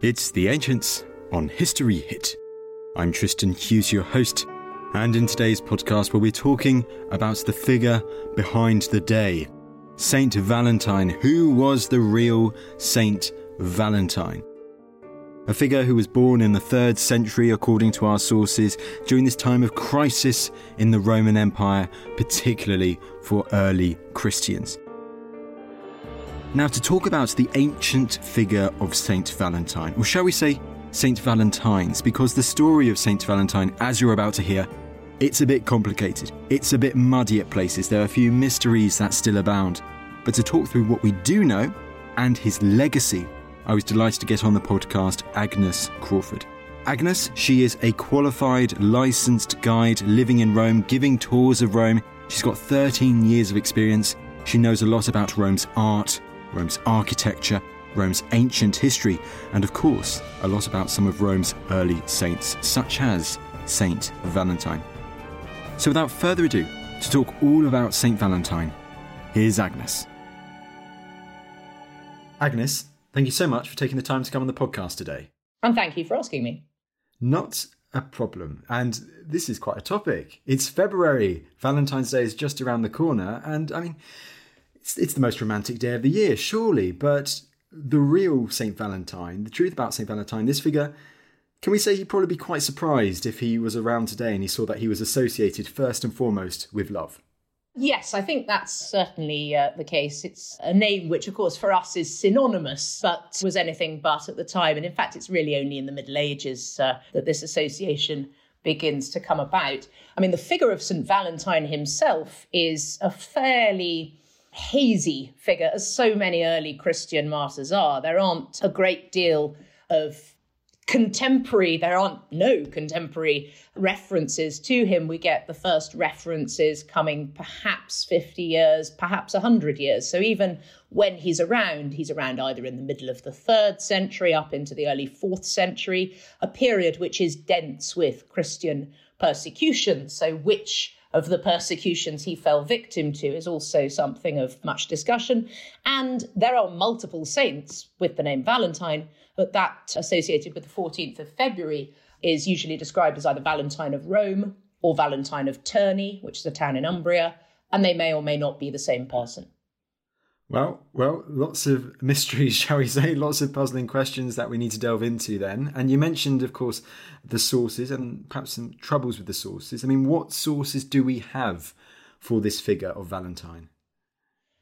It's The Ancients on History Hit. I'm Tristan Hughes, your host, and in today's podcast, we'll be talking about the figure behind the day Saint Valentine. Who was the real Saint Valentine? A figure who was born in the 3rd century, according to our sources, during this time of crisis in the Roman Empire, particularly for early Christians. Now, to talk about the ancient figure of Saint Valentine, or shall we say Saint Valentine's, because the story of Saint Valentine, as you're about to hear, it's a bit complicated. It's a bit muddy at places. There are a few mysteries that still abound. But to talk through what we do know and his legacy, I was delighted to get on the podcast Agnes Crawford. Agnes, she is a qualified, licensed guide living in Rome, giving tours of Rome. She's got 13 years of experience. She knows a lot about Rome's art, Rome's architecture, Rome's ancient history, and of course, a lot about some of Rome's early saints, such as Saint Valentine. So, without further ado, to talk all about Saint Valentine, here's Agnes. Agnes, thank you so much for taking the time to come on the podcast today. And thank you for asking me. Not a problem. And this is quite a topic. It's February. Valentine's Day is just around the corner. And I mean, it's, it's the most romantic day of the year, surely. But the real St. Valentine, the truth about St. Valentine, this figure, can we say he'd probably be quite surprised if he was around today and he saw that he was associated first and foremost with love? Yes, I think that's certainly uh, the case. It's a name which, of course, for us is synonymous, but was anything but at the time. And in fact, it's really only in the Middle Ages uh, that this association begins to come about. I mean, the figure of St. Valentine himself is a fairly hazy figure, as so many early Christian martyrs are. There aren't a great deal of contemporary, there aren't no contemporary references to him. We get the first references coming perhaps 50 years, perhaps 100 years. So even when he's around, he's around either in the middle of the third century up into the early fourth century, a period which is dense with Christian persecution. So, which of the persecutions he fell victim to is also something of much discussion. And there are multiple saints with the name Valentine, but that associated with the 14th of February is usually described as either Valentine of Rome or Valentine of Terni, which is a town in Umbria, and they may or may not be the same person. Well, well, lots of mysteries, shall we say? Lots of puzzling questions that we need to delve into then. And you mentioned, of course, the sources and perhaps some troubles with the sources. I mean, what sources do we have for this figure of Valentine?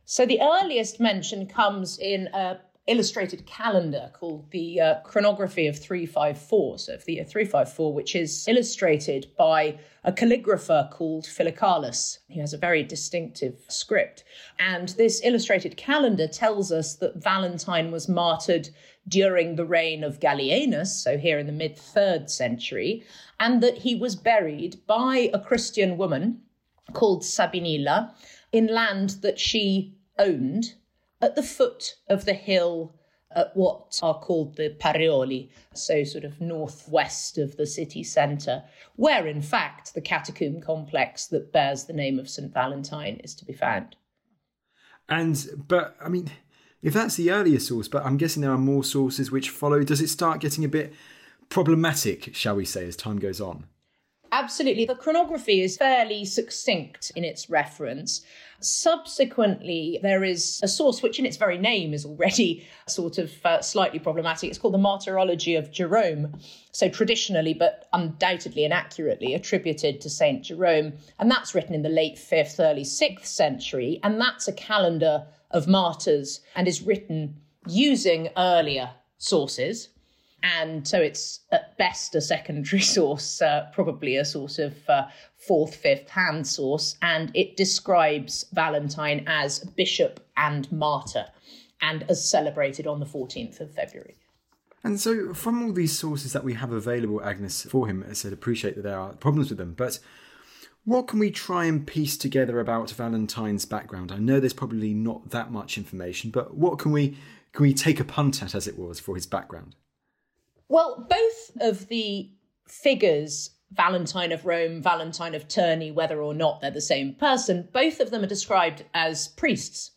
So the earliest mention comes in a illustrated calendar called the uh, Chronography of 354, so of the year 354, which is illustrated by a calligrapher called Philocalus. He has a very distinctive script. And this illustrated calendar tells us that Valentine was martyred during the reign of Gallienus, so here in the mid third century, and that he was buried by a Christian woman called Sabinilla in land that she owned at the foot of the hill at what are called the Parioli, so sort of northwest of the city centre, where in fact the catacomb complex that bears the name of St. Valentine is to be found. And, but, I mean, if that's the earlier source, but I'm guessing there are more sources which follow, does it start getting a bit problematic, shall we say, as time goes on? Absolutely. The chronography is fairly succinct in its reference. Subsequently, there is a source which, in its very name, is already sort of uh, slightly problematic. It's called the Martyrology of Jerome. So, traditionally, but undoubtedly and accurately attributed to St. Jerome. And that's written in the late 5th, early 6th century. And that's a calendar of martyrs and is written using earlier sources and so it's at best a secondary source, uh, probably a sort of uh, fourth, fifth hand source, and it describes Valentine as bishop and martyr, and as celebrated on the 14th of February. And so, from all these sources that we have available, Agnes, for him, I said, appreciate that there are problems with them, but what can we try and piece together about Valentine's background? I know there's probably not that much information, but what can we can we take a punt at, as it was, for his background? Well, both of the figures, Valentine of Rome, Valentine of Terni, whether or not they're the same person, both of them are described as priests.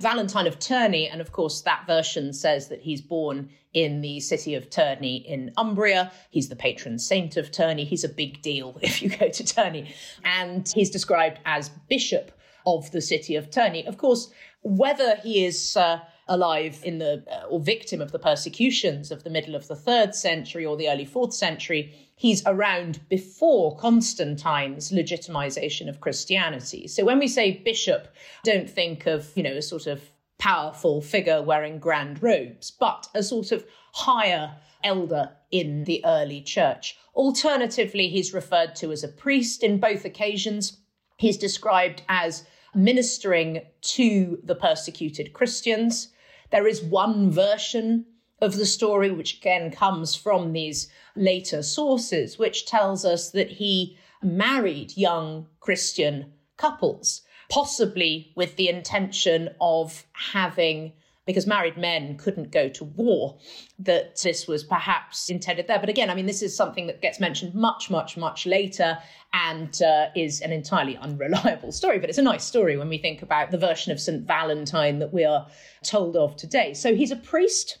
Valentine of Terni, and of course, that version says that he's born in the city of Terni in Umbria. He's the patron saint of Terni. He's a big deal if you go to Terni. And he's described as bishop of the city of Terni. Of course, whether he is uh, alive in the uh, or victim of the persecutions of the middle of the third century or the early fourth century. He's around before Constantine's legitimization of Christianity. So when we say bishop, don't think of, you know, a sort of powerful figure wearing grand robes, but a sort of higher elder in the early church. Alternatively, he's referred to as a priest in both occasions. He's described as ministering to the persecuted Christians. There is one version of the story, which again comes from these later sources, which tells us that he married young Christian couples, possibly with the intention of having because married men couldn't go to war, that this was perhaps intended there. But again, I mean, this is something that gets mentioned much, much, much later and uh, is an entirely unreliable story. But it's a nice story when we think about the version of St. Valentine that we are told of today. So he's a priest.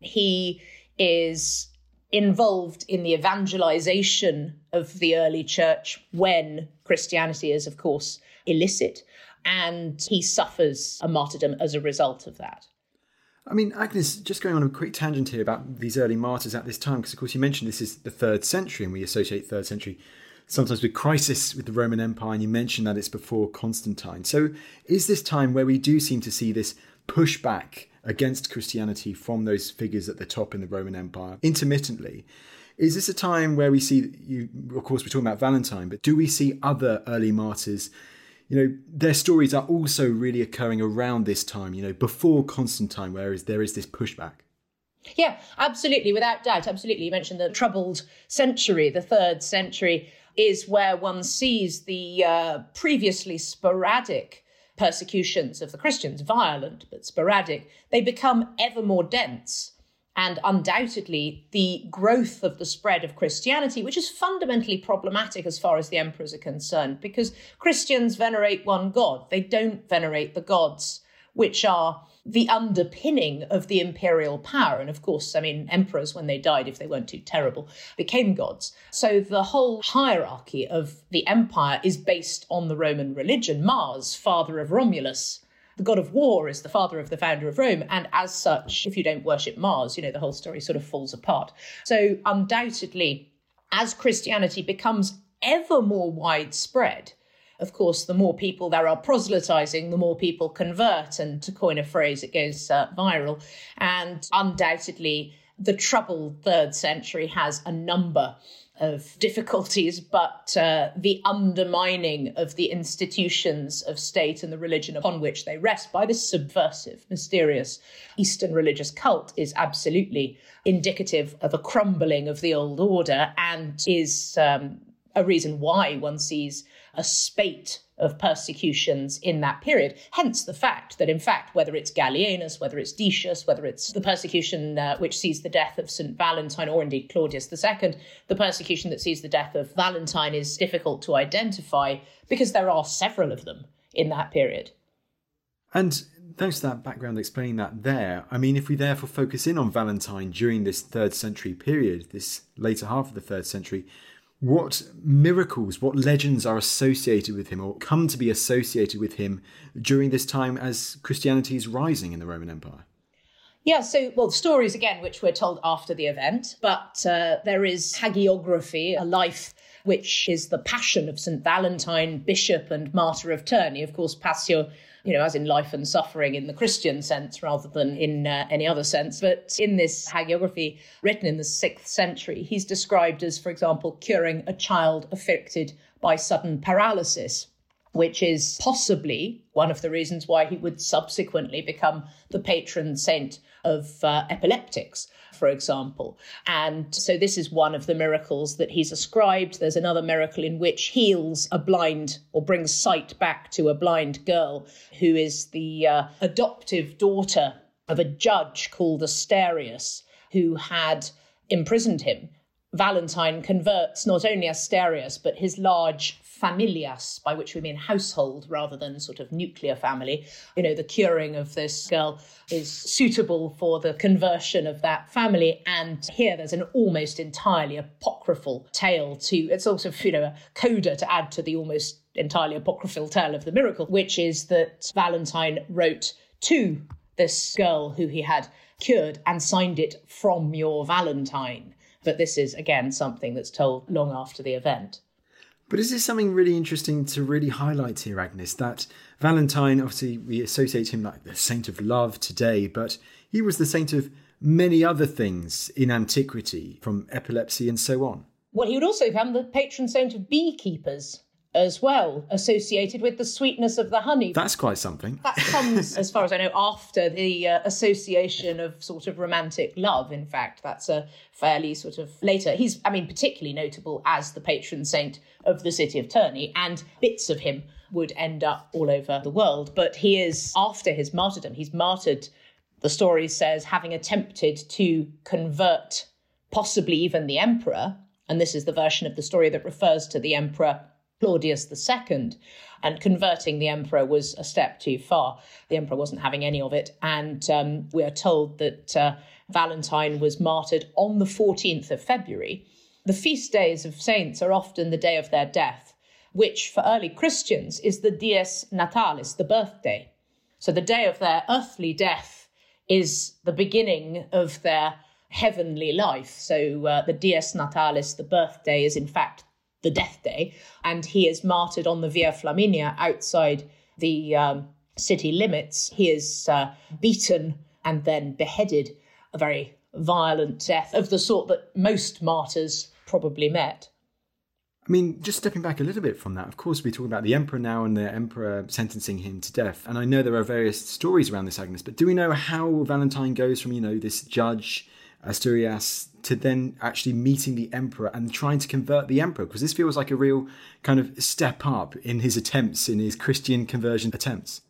He is involved in the evangelization of the early church when Christianity is, of course, illicit. And he suffers a martyrdom as a result of that. I mean, Agnes, just going on a quick tangent here about these early martyrs at this time, because of course you mentioned this is the third century, and we associate third century sometimes with crisis with the Roman Empire, and you mentioned that it's before Constantine. So, is this time where we do seem to see this pushback against Christianity from those figures at the top in the Roman Empire intermittently? Is this a time where we see you? Of course, we're talking about Valentine, but do we see other early martyrs? You know, their stories are also really occurring around this time, you know, before Constantine, whereas there is this pushback. Yeah, absolutely, without doubt. Absolutely. You mentioned the troubled century, the third century is where one sees the uh, previously sporadic persecutions of the Christians, violent but sporadic, they become ever more dense and undoubtedly the growth of the spread of Christianity, which is fundamentally problematic as far as the emperors are concerned, because Christians venerate one God. They don't venerate the gods, which are the underpinning of the imperial power. And of course, I mean, emperors, when they died, if they weren't too terrible, became gods. So the whole hierarchy of the empire is based on the Roman religion. Mars, father of Romulus, the god of war is the father of the founder of Rome. And as such, if you don't worship Mars, you know, the whole story sort of falls apart. So, undoubtedly, as Christianity becomes ever more widespread, of course, the more people there are proselytizing, the more people convert. And to coin a phrase, it goes uh, viral. And undoubtedly, the troubled third century has a number of difficulties, but uh, the undermining of the institutions of state and the religion upon which they rest by this subversive, mysterious Eastern religious cult is absolutely indicative of a crumbling of the old order and is um, a reason why one sees a spate of persecutions in that period. Hence the fact that, in fact, whether it's Gallienus, whether it's Decius, whether it's the persecution uh, which sees the death of St. Valentine, or indeed Claudius II, the persecution that sees the death of Valentine is difficult to identify because there are several of them in that period. And thanks to that background explaining that there. I mean, if we therefore focus in on Valentine during this third century period, this later half of the third century, what miracles, what legends are associated with him or come to be associated with him during this time as Christianity is rising in the Roman Empire? Yeah, so, well, stories again, which we're told after the event, but uh, there is hagiography, a life which is the passion of St. Valentine, bishop and martyr of Terni. Of course, Passio you know, as in life and suffering in the Christian sense rather than in uh, any other sense. But in this hagiography written in the sixth century, he's described as, for example, curing a child afflicted by sudden paralysis which is possibly one of the reasons why he would subsequently become the patron saint of uh, epileptics for example. And so this is one of the miracles that he's ascribed. There's another miracle in which heals a blind or brings sight back to a blind girl who is the uh, adoptive daughter of a judge called Asterius who had imprisoned him. Valentine converts not only Asterius, but his large familias, by which we mean household rather than sort of nuclear family. You know, the curing of this girl is suitable for the conversion of that family. And here there's an almost entirely apocryphal tale to, it's also, you know, a coda to add to the almost entirely apocryphal tale of the miracle, which is that Valentine wrote to this girl who he had cured and signed it from your Valentine. But this is, again, something that's told long after the event. But is this something really interesting to really highlight here, Agnes? That Valentine, obviously, we associate him like the saint of love today, but he was the saint of many other things in antiquity, from epilepsy and so on. Well, he would also become the patron saint of beekeepers as well, associated with the sweetness of the honey. That's quite something. That comes, as far as I know, after the uh, association of sort of romantic love. In fact, that's a fairly sort of later. He's, I mean, particularly notable as the patron saint of the city of Terni, and bits of him would end up all over the world. But he is, after his martyrdom, he's martyred, the story says, having attempted to convert possibly even the emperor. And this is the version of the story that refers to the emperor Claudius II, and converting the emperor was a step too far. The emperor wasn't having any of it, and um, we are told that uh, Valentine was martyred on the 14th of February. The feast days of saints are often the day of their death, which for early Christians is the dies natalis, the birthday. So the day of their earthly death is the beginning of their heavenly life. So uh, the dies natalis, the birthday, is in fact the death day, and he is martyred on the Via Flaminia outside the um, city limits. He is uh, beaten and then beheaded, a very violent death of the sort that most martyrs probably met. I mean, just stepping back a little bit from that, of course, we talk about the emperor now and the emperor sentencing him to death. And I know there are various stories around this, Agnes, but do we know how Valentine goes from, you know, this judge Asterius to then actually meeting the emperor and trying to convert the emperor because this feels like a real kind of step up in his attempts in his Christian conversion attempts.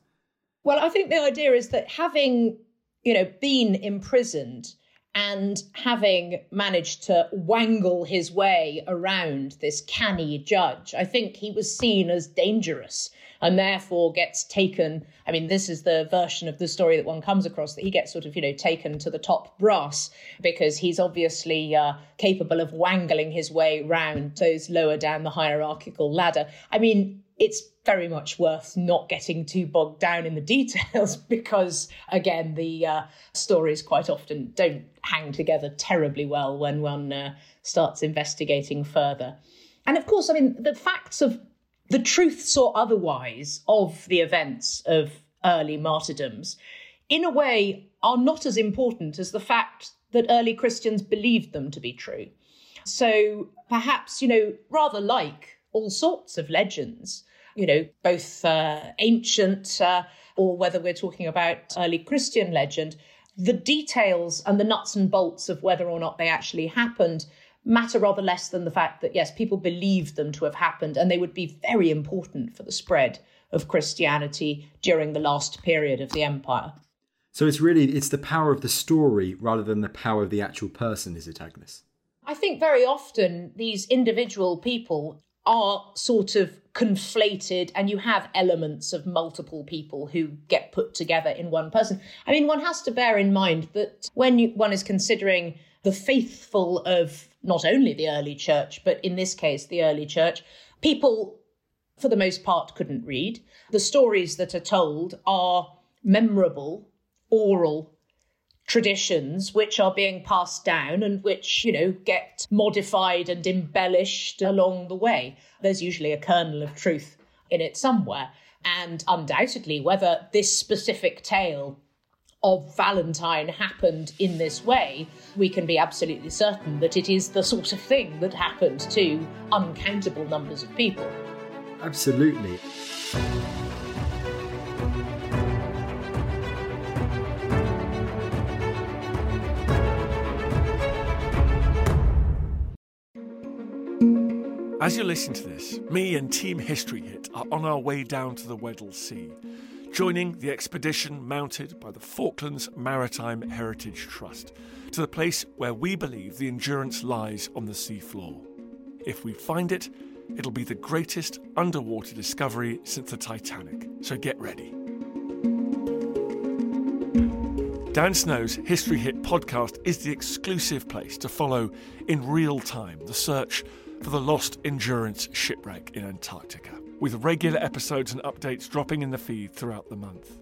Well, I think the idea is that having, you know, been imprisoned and having managed to wangle his way around this canny judge, I think he was seen as dangerous and therefore gets taken. I mean, this is the version of the story that one comes across that he gets sort of, you know, taken to the top brass because he's obviously uh, capable of wangling his way round those lower down the hierarchical ladder. I mean, it's very much worth not getting too bogged down in the details because, again, the uh, stories quite often don't hang together terribly well when one uh, starts investigating further. And of course, I mean, the facts of the truths or otherwise of the events of early martyrdoms, in a way, are not as important as the fact that early Christians believed them to be true. So perhaps, you know, rather like all sorts of legends, you know, both uh, ancient uh, or whether we're talking about early Christian legend, the details and the nuts and bolts of whether or not they actually happened matter rather less than the fact that, yes, people believed them to have happened and they would be very important for the spread of Christianity during the last period of the empire. So it's really it's the power of the story rather than the power of the actual person, is it, Agnes? I think very often these individual people are sort of conflated and you have elements of multiple people who get put together in one person. I mean, one has to bear in mind that when you, one is considering the faithful of not only the early church, but in this case, the early church, people, for the most part, couldn't read. The stories that are told are memorable, oral traditions which are being passed down and which, you know, get modified and embellished along the way. There's usually a kernel of truth in it somewhere. And undoubtedly, whether this specific tale of Valentine happened in this way, we can be absolutely certain that it is the sort of thing that happened to uncountable numbers of people. Absolutely. As you listen to this, me and Team History Hit are on our way down to the Weddell Sea, joining the expedition mounted by the Falklands Maritime Heritage Trust to the place where we believe the Endurance lies on the seafloor. If we find it, it'll be the greatest underwater discovery since the Titanic, so get ready. Dan Snow's History Hit podcast is the exclusive place to follow in real time the search for the lost Endurance shipwreck in Antarctica, with regular episodes and updates dropping in the feed throughout the month.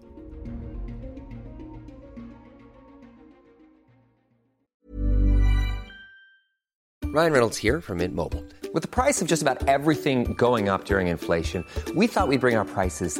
Ryan Reynolds here from Mint Mobile. With the price of just about everything going up during inflation, we thought we'd bring our prices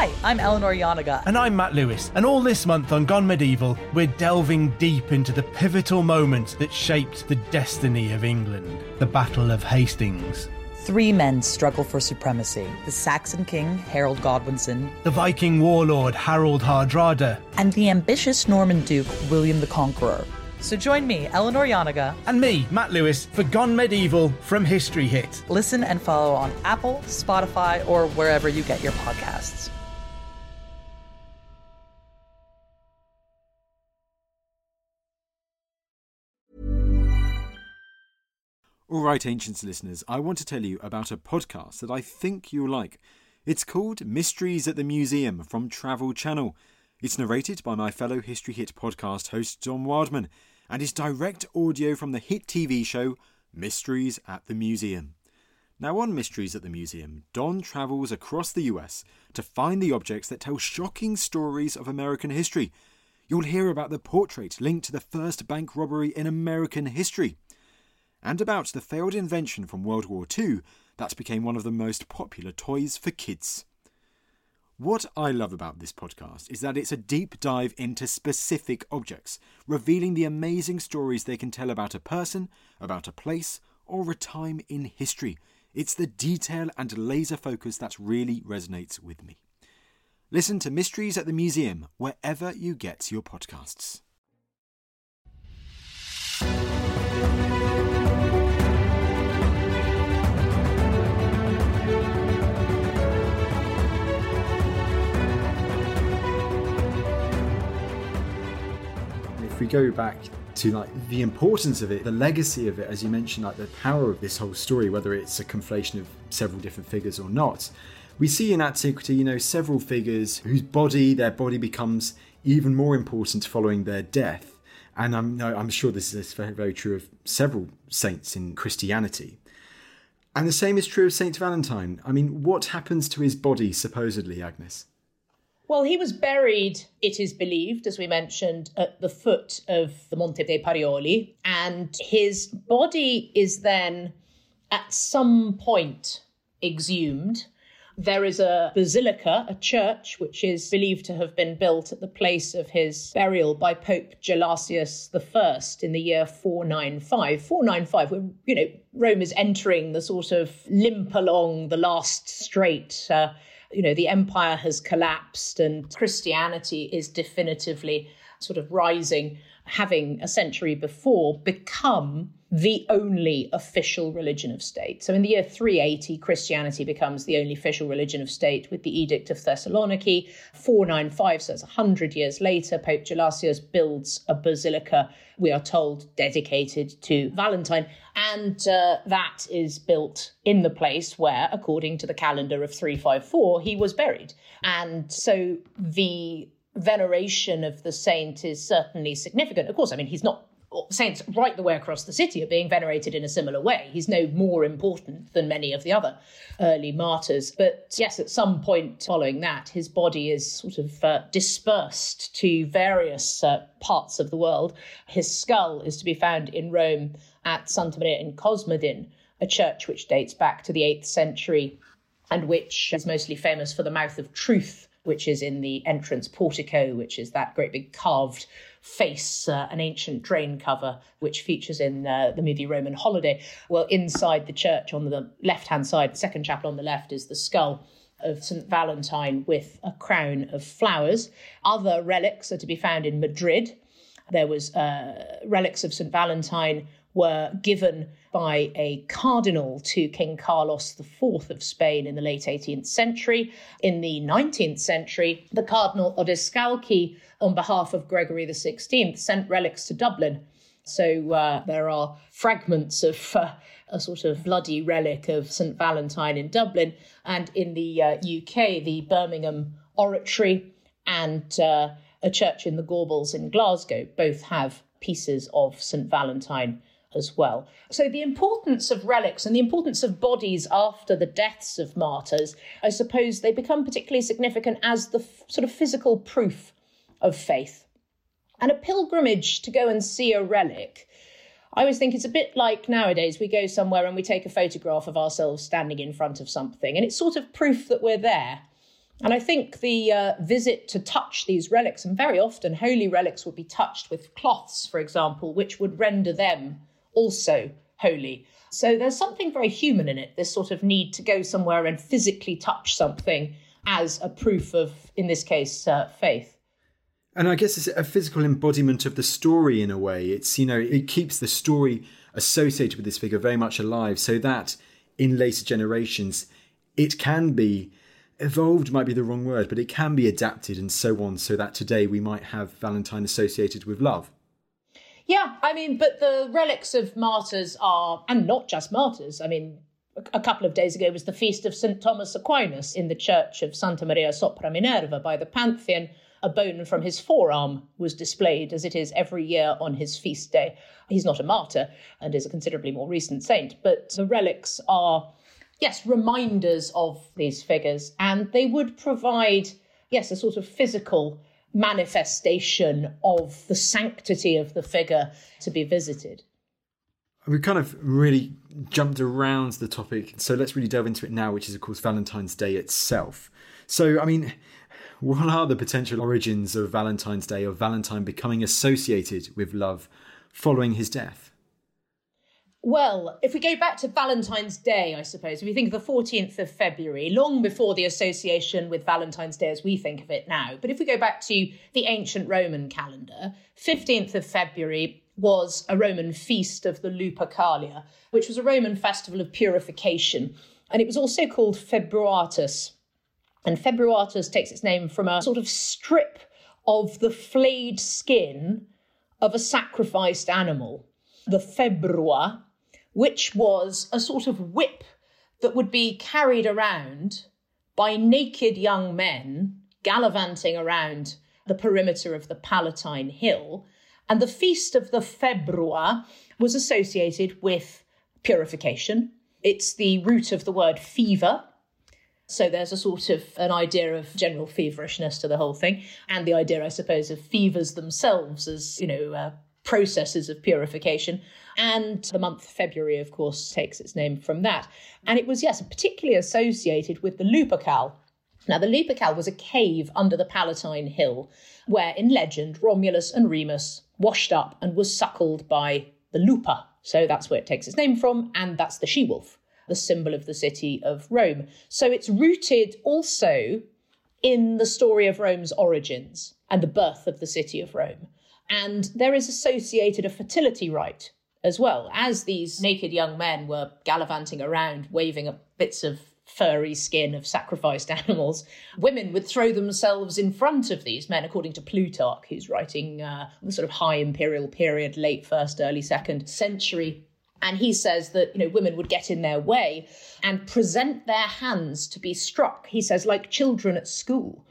Hi, I'm Eleanor Janega. and I'm Matt Lewis, and all this month on Gone Medieval, we're delving deep into the pivotal moment that shaped the destiny of England, the Battle of Hastings. Three men struggle for supremacy the Saxon king, Harold Godwinson, The Viking warlord Harold Hardrada, and the ambitious Norman Duke, William the Conqueror. So join me, Eleanor Janega. and me, Matt Lewis, for Gone Medieval from History Hit. Listen and follow on Apple, Spotify, or wherever you get your podcasts. All right, Ancients listeners, I want to tell you about a podcast that I think you'll like. It's called Mysteries at the Museum from Travel Channel. It's narrated by my fellow History Hit podcast host Don Wildman and is direct audio from the hit TV show Mysteries at the Museum. Now, on Mysteries at the Museum, Don travels across the US to find the objects that tell shocking stories of American history. You'll hear about the portrait linked to the first bank robbery in American history and about the failed invention from World War II that became one of the most popular toys for kids. What I love about this podcast is that it's a deep dive into specific objects, revealing the amazing stories they can tell about a person, about a place, or a time in history. It's the detail and laser focus that really resonates with me. Listen to Mysteries at the Museum wherever you get your podcasts. If we go back to like the importance of it, the legacy of it, as you mentioned, like the power of this whole story, whether it's a conflation of several different figures or not, we see in antiquity, you know, several figures whose body, their body becomes even more important following their death. And I'm, I'm sure this is very, very true of several saints in Christianity. And the same is true of Saint Valentine. I mean, what happens to his body, supposedly, Agnes? Well, he was buried, it is believed, as we mentioned, at the foot of the Monte dei Parioli, and his body is then at some point exhumed. There is a basilica, a church, which is believed to have been built at the place of his burial by Pope Gelasius I in the year 495. 495, when, you know, Rome is entering the sort of limp along the last straight. Uh, you know, the empire has collapsed and Christianity is definitively sort of rising, having a century before become the only official religion of state. So in the year 380, Christianity becomes the only official religion of state with the Edict of Thessaloniki. 495, so it's 100 years later, Pope Gelasius builds a basilica, we are told, dedicated to Valentine. And uh, that is built in the place where, according to the calendar of 354, he was buried. And so the veneration of the saint is certainly significant. Of course, I mean, he's not saints right the way across the city are being venerated in a similar way. He's no more important than many of the other early martyrs. But yes, at some point following that, his body is sort of uh, dispersed to various uh, parts of the world. His skull is to be found in Rome at Santa Maria in Cosmedin, a church which dates back to the 8th century and which is mostly famous for the Mouth of Truth, which is in the entrance portico, which is that great big carved face uh, an ancient drain cover, which features in uh, the movie Roman Holiday. Well, inside the church on the left hand side, the second chapel on the left, is the skull of St. Valentine with a crown of flowers. Other relics are to be found in Madrid. There was uh, relics of St. Valentine were given by a cardinal to King Carlos IV of Spain in the late 18th century. In the 19th century, the Cardinal Odescalchi, on behalf of Gregory XVI, sent relics to Dublin. So uh, there are fragments of uh, a sort of bloody relic of St. Valentine in Dublin. And in the uh, UK, the Birmingham Oratory and uh, a church in the Gorbals in Glasgow both have pieces of St. Valentine as well. So, the importance of relics and the importance of bodies after the deaths of martyrs, I suppose they become particularly significant as the f- sort of physical proof of faith. And a pilgrimage to go and see a relic. I always think it's a bit like nowadays we go somewhere and we take a photograph of ourselves standing in front of something, and it's sort of proof that we're there. And I think the uh, visit to touch these relics, and very often holy relics would be touched with cloths, for example, which would render them also holy. So there's something very human in it, this sort of need to go somewhere and physically touch something as a proof of, in this case, uh, faith. And I guess it's a physical embodiment of the story in a way. It's, you know, it keeps the story associated with this figure very much alive so that in later generations it can be evolved might be the wrong word but it can be adapted and so on so that today we might have valentine associated with love yeah, I mean, but the relics of martyrs are, and not just martyrs. I mean, a couple of days ago was the feast of St. Thomas Aquinas in the church of Santa Maria sopra Minerva by the Pantheon. A bone from his forearm was displayed as it is every year on his feast day. He's not a martyr and is a considerably more recent saint, but the relics are, yes, reminders of these figures, and they would provide, yes, a sort of physical manifestation of the sanctity of the figure to be visited. We kind of really jumped around the topic, so let's really delve into it now, which is, of course, Valentine's Day itself. So, I mean, what are the potential origins of Valentine's Day, of Valentine becoming associated with love following his death? Well, if we go back to Valentine's Day, I suppose, if you think of the 14th of February, long before the association with Valentine's Day as we think of it now, but if we go back to the ancient Roman calendar, 15th of February was a Roman feast of the Lupercalia, which was a Roman festival of purification. And it was also called Februatus. And Februatus takes its name from a sort of strip of the flayed skin of a sacrificed animal, the februa, which was a sort of whip that would be carried around by naked young men gallivanting around the perimeter of the Palatine Hill. And the feast of the Februa was associated with purification. It's the root of the word fever. So there's a sort of an idea of general feverishness to the whole thing, and the idea, I suppose, of fevers themselves as, you know, uh, processes of purification. And the month February, of course, takes its name from that. And it was, yes, particularly associated with the Lupercal. Now, the Lupercal was a cave under the Palatine Hill where, in legend, Romulus and Remus washed up and was suckled by the Lupa. So that's where it takes its name from, and that's the she wolf the symbol of the city of Rome. So it's rooted also in the story of Rome's origins and the birth of the city of Rome. And there is associated a fertility rite as well. As these naked young men were gallivanting around, waving bits of furry skin of sacrificed animals, women would throw themselves in front of these men, according to Plutarch, who's writing uh, the sort of high imperial period, late first, early second century. And he says that, you know, women would get in their way and present their hands to be struck. He says, like children at school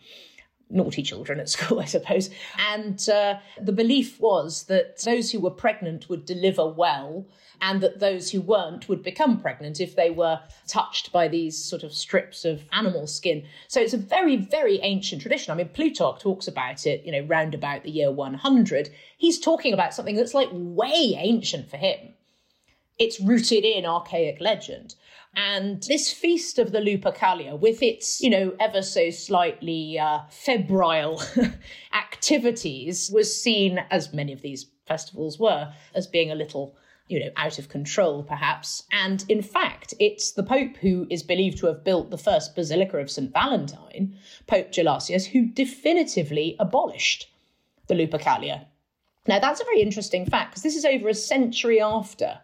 naughty children at school, I suppose. And uh, the belief was that those who were pregnant would deliver well, and that those who weren't would become pregnant if they were touched by these sort of strips of animal skin. So it's a very, very ancient tradition. I mean, Plutarch talks about it, you know, round about the year 100. He's talking about something that's like way ancient for him. It's rooted in archaic legend. And this feast of the Lupercalia, with its, you know, ever so slightly uh, febrile activities, was seen, as many of these festivals were, as being a little you know, out of control, perhaps. And in fact, it's the Pope who is believed to have built the first Basilica of St. Valentine, Pope Gelasius, who definitively abolished the Lupercalia. Now, that's a very interesting fact because this is over a century after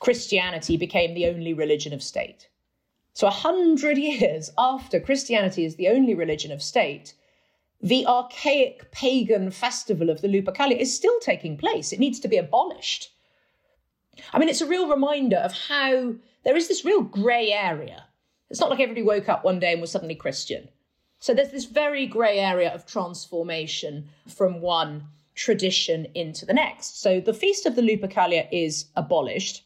Christianity became the only religion of state. So, a hundred years after Christianity is the only religion of state, the archaic pagan festival of the Lupercalia is still taking place. It needs to be abolished. I mean, it's a real reminder of how there is this real grey area. It's not like everybody woke up one day and was suddenly Christian. So there's this very grey area of transformation from one tradition into the next. So the Feast of the Lupercalia is abolished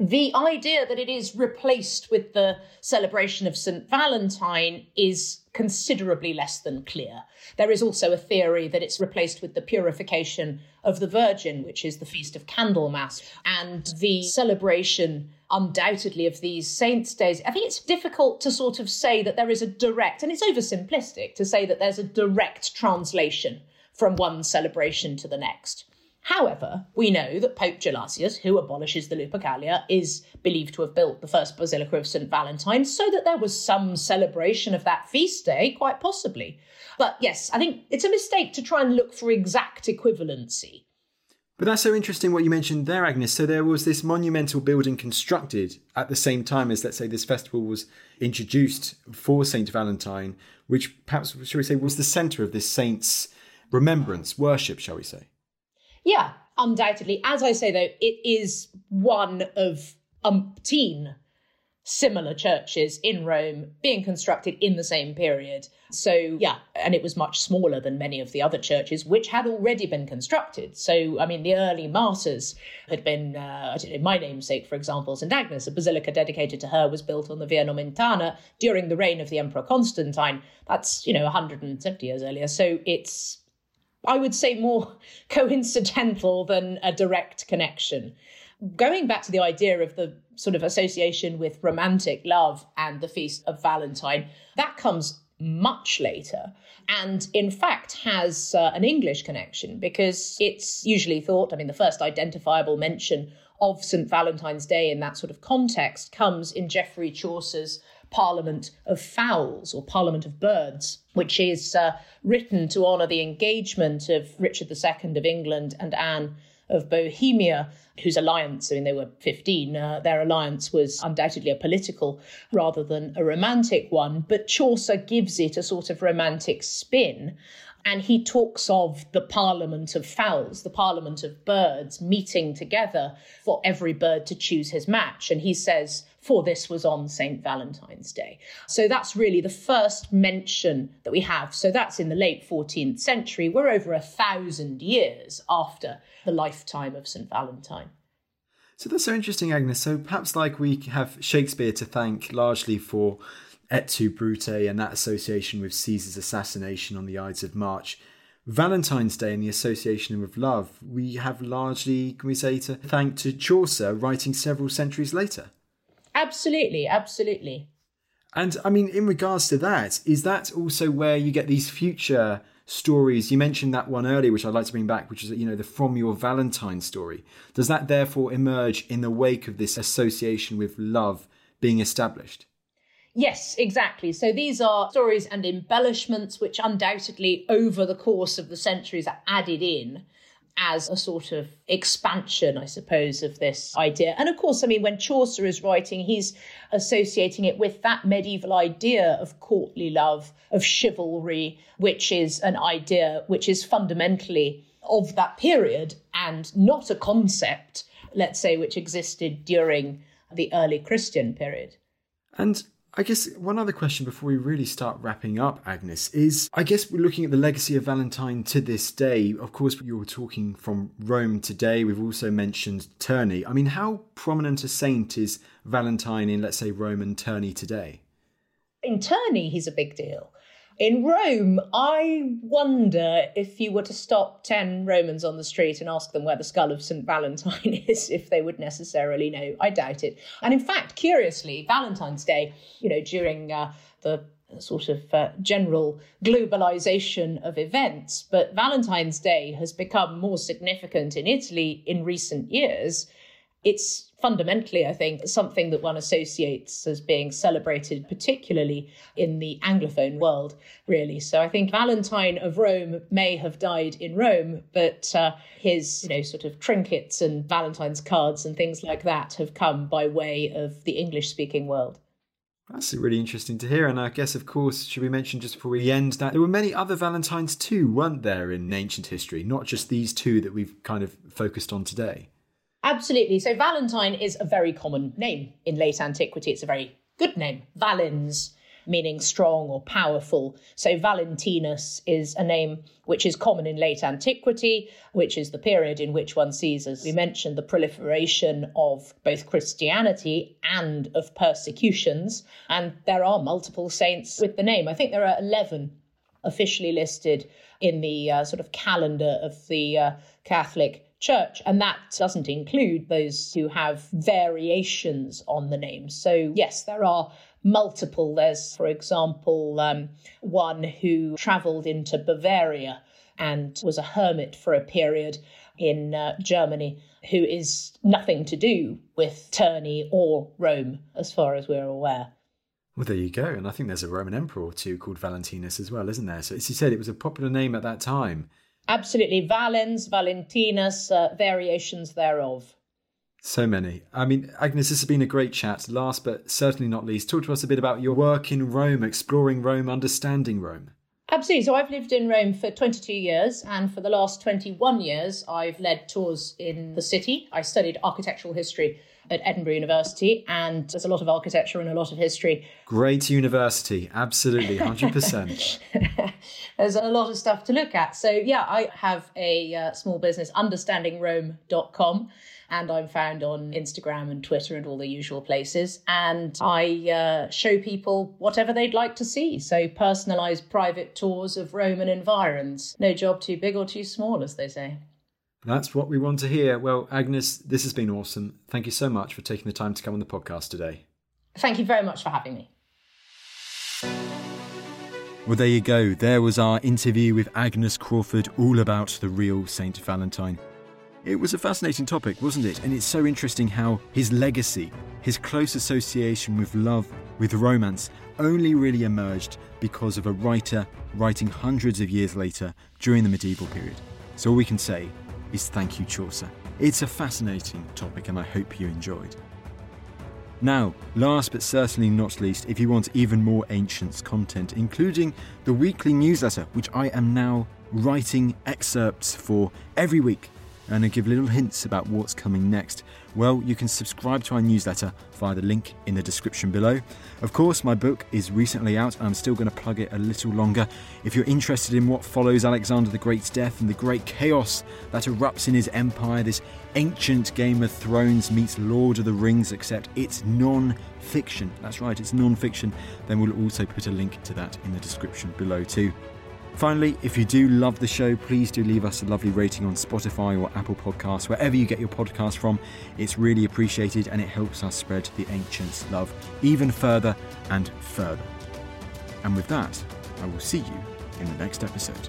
the idea that it is replaced with the celebration of St. Valentine is considerably less than clear. There is also a theory that it's replaced with the purification of the Virgin, which is the Feast of Candlemas, and the celebration undoubtedly of these saints' days. I think it's difficult to sort of say that there is a direct, and it's oversimplistic to say that there's a direct translation from one celebration to the next. However, we know that Pope Gelasius, who abolishes the Lupercalia, is believed to have built the first Basilica of St. Valentine, so that there was some celebration of that feast day, quite possibly. But yes, I think it's a mistake to try and look for exact equivalency. But that's so interesting what you mentioned there, Agnes. So there was this monumental building constructed at the same time as, let's say, this festival was introduced for St. Valentine, which perhaps, shall we say, was the centre of this saint's remembrance, worship, shall we say? Yeah, undoubtedly. As I say, though, it is one of umpteen similar churches in Rome being constructed in the same period. So, yeah, and it was much smaller than many of the other churches, which had already been constructed. So, I mean, the early martyrs had been, uh, I don't know, my namesake, for example, St. Agnes, a basilica dedicated to her was built on the Via Nomentana during the reign of the Emperor Constantine. That's, you know, 170 years earlier. So it's I would say, more coincidental than a direct connection. Going back to the idea of the sort of association with romantic love and the Feast of Valentine, that comes much later and in fact has uh, an English connection because it's usually thought, I mean, the first identifiable mention of St. Valentine's Day in that sort of context comes in Geoffrey Chaucer's Parliament of Fowls or Parliament of Birds, which is uh, written to honour the engagement of Richard II of England and Anne of Bohemia, whose alliance, I mean, they were 15, uh, their alliance was undoubtedly a political rather than a romantic one, but Chaucer gives it a sort of romantic spin. And he talks of the Parliament of Fowls, the Parliament of Birds, meeting together for every bird to choose his match. And he says, for this was on St. Valentine's Day. So that's really the first mention that we have. So that's in the late 14th century. We're over a thousand years after the lifetime of St. Valentine. So that's so interesting, Agnes. So perhaps like we have Shakespeare to thank largely for Et tu Brute and that association with Caesar's assassination on the Ides of March. Valentine's Day and the association with love, we have largely, can we say, to thank to Chaucer writing several centuries later. Absolutely, absolutely. And I mean, in regards to that, is that also where you get these future stories? You mentioned that one earlier, which I'd like to bring back, which is, you know, the From Your Valentine story. Does that therefore emerge in the wake of this association with love being established. Yes, exactly. So these are stories and embellishments which undoubtedly over the course of the centuries are added in as a sort of expansion, I suppose, of this idea. And of course, I mean, when Chaucer is writing, he's associating it with that medieval idea of courtly love, of chivalry, which is an idea which is fundamentally of that period and not a concept, let's say, which existed during the early Christian period. And I guess one other question before we really start wrapping up, Agnes, is I guess we're looking at the legacy of Valentine to this day. Of course, you were talking from Rome today. We've also mentioned Terni. I mean, how prominent a saint is Valentine in, let's say, Rome and Terni today? In Terni, he's a big deal. In Rome, I wonder if you were to stop 10 Romans on the street and ask them where the skull of St. Valentine is, if they would necessarily know. I doubt it. And in fact, curiously, Valentine's Day, you know, during uh, the sort of uh, general globalization of events, but Valentine's Day has become more significant in Italy in recent years. It's fundamentally, I think, something that one associates as being celebrated, particularly in the Anglophone world, really. So I think Valentine of Rome may have died in Rome, but uh, his, you know, sort of trinkets and Valentine's cards and things like that have come by way of the English speaking world. That's really interesting to hear. And I guess, of course, should we mention just before we end that there were many other Valentines too, weren't there, in ancient history? Not just these two that we've kind of focused on today. Absolutely. So Valentine is a very common name in late antiquity. It's a very good name. Valens, meaning strong or powerful. So Valentinus is a name which is common in late antiquity, which is the period in which one sees, as we mentioned, the proliferation of both Christianity and of persecutions. And there are multiple saints with the name. I think there are 11 officially listed in the uh, sort of calendar of the uh, Catholic church. And that doesn't include those who have variations on the name. So, yes, there are multiple. There's, for example, um, one who traveled into Bavaria and was a hermit for a period in uh, Germany, who is nothing to do with Terni or Rome, as far as we're aware. Well, there you go. And I think there's a Roman emperor or two called Valentinus as well, isn't there? So, as you said, it was a popular name at that time. Absolutely. Valens, Valentinus, uh, variations thereof. So many. I mean, Agnes, this has been a great chat. Last but certainly not least, talk to us a bit about your work in Rome, exploring Rome, understanding Rome. Absolutely. So I've lived in Rome for 22 years, and for the last 21 years, I've led tours in the city. I studied architectural history at Edinburgh University, and there's a lot of architecture and a lot of history. Great university, absolutely, 100%. there's a lot of stuff to look at. So, yeah, I have a uh, small business, understandingrome.com and I'm found on Instagram and Twitter and all the usual places. And I uh, show people whatever they'd like to see. So personalised private tours of Roman environs. No job too big or too small, as they say. That's what we want to hear. Well, Agnes, this has been awesome. Thank you so much for taking the time to come on the podcast today. Thank you very much for having me. Well, there you go. There was our interview with Agnes Crawford, all about the real Saint Valentine. It was a fascinating topic, wasn't it? And it's so interesting how his legacy, his close association with love, with romance, only really emerged because of a writer writing hundreds of years later during the medieval period. So all we can say is thank you, Chaucer. It's a fascinating topic and I hope you enjoyed. Now, last but certainly not least, if you want even more Ancients content, including the weekly newsletter, which I am now writing excerpts for every week and I give little hints about what's coming next, well, you can subscribe to our newsletter via the link in the description below. Of course, my book is recently out, and I'm still going to plug it a little longer. If you're interested in what follows Alexander the Great's death and the great chaos that erupts in his empire, this ancient Game of Thrones meets Lord of the Rings, except it's non fiction. That's right, it's non fiction. Then we'll also put a link to that in the description below, too. Finally, if you do love the show, please do leave us a lovely rating on Spotify or Apple Podcasts, wherever you get your podcast from. It's really appreciated and it helps us spread the ancients' love even further and further. And with that, I will see you in the next episode.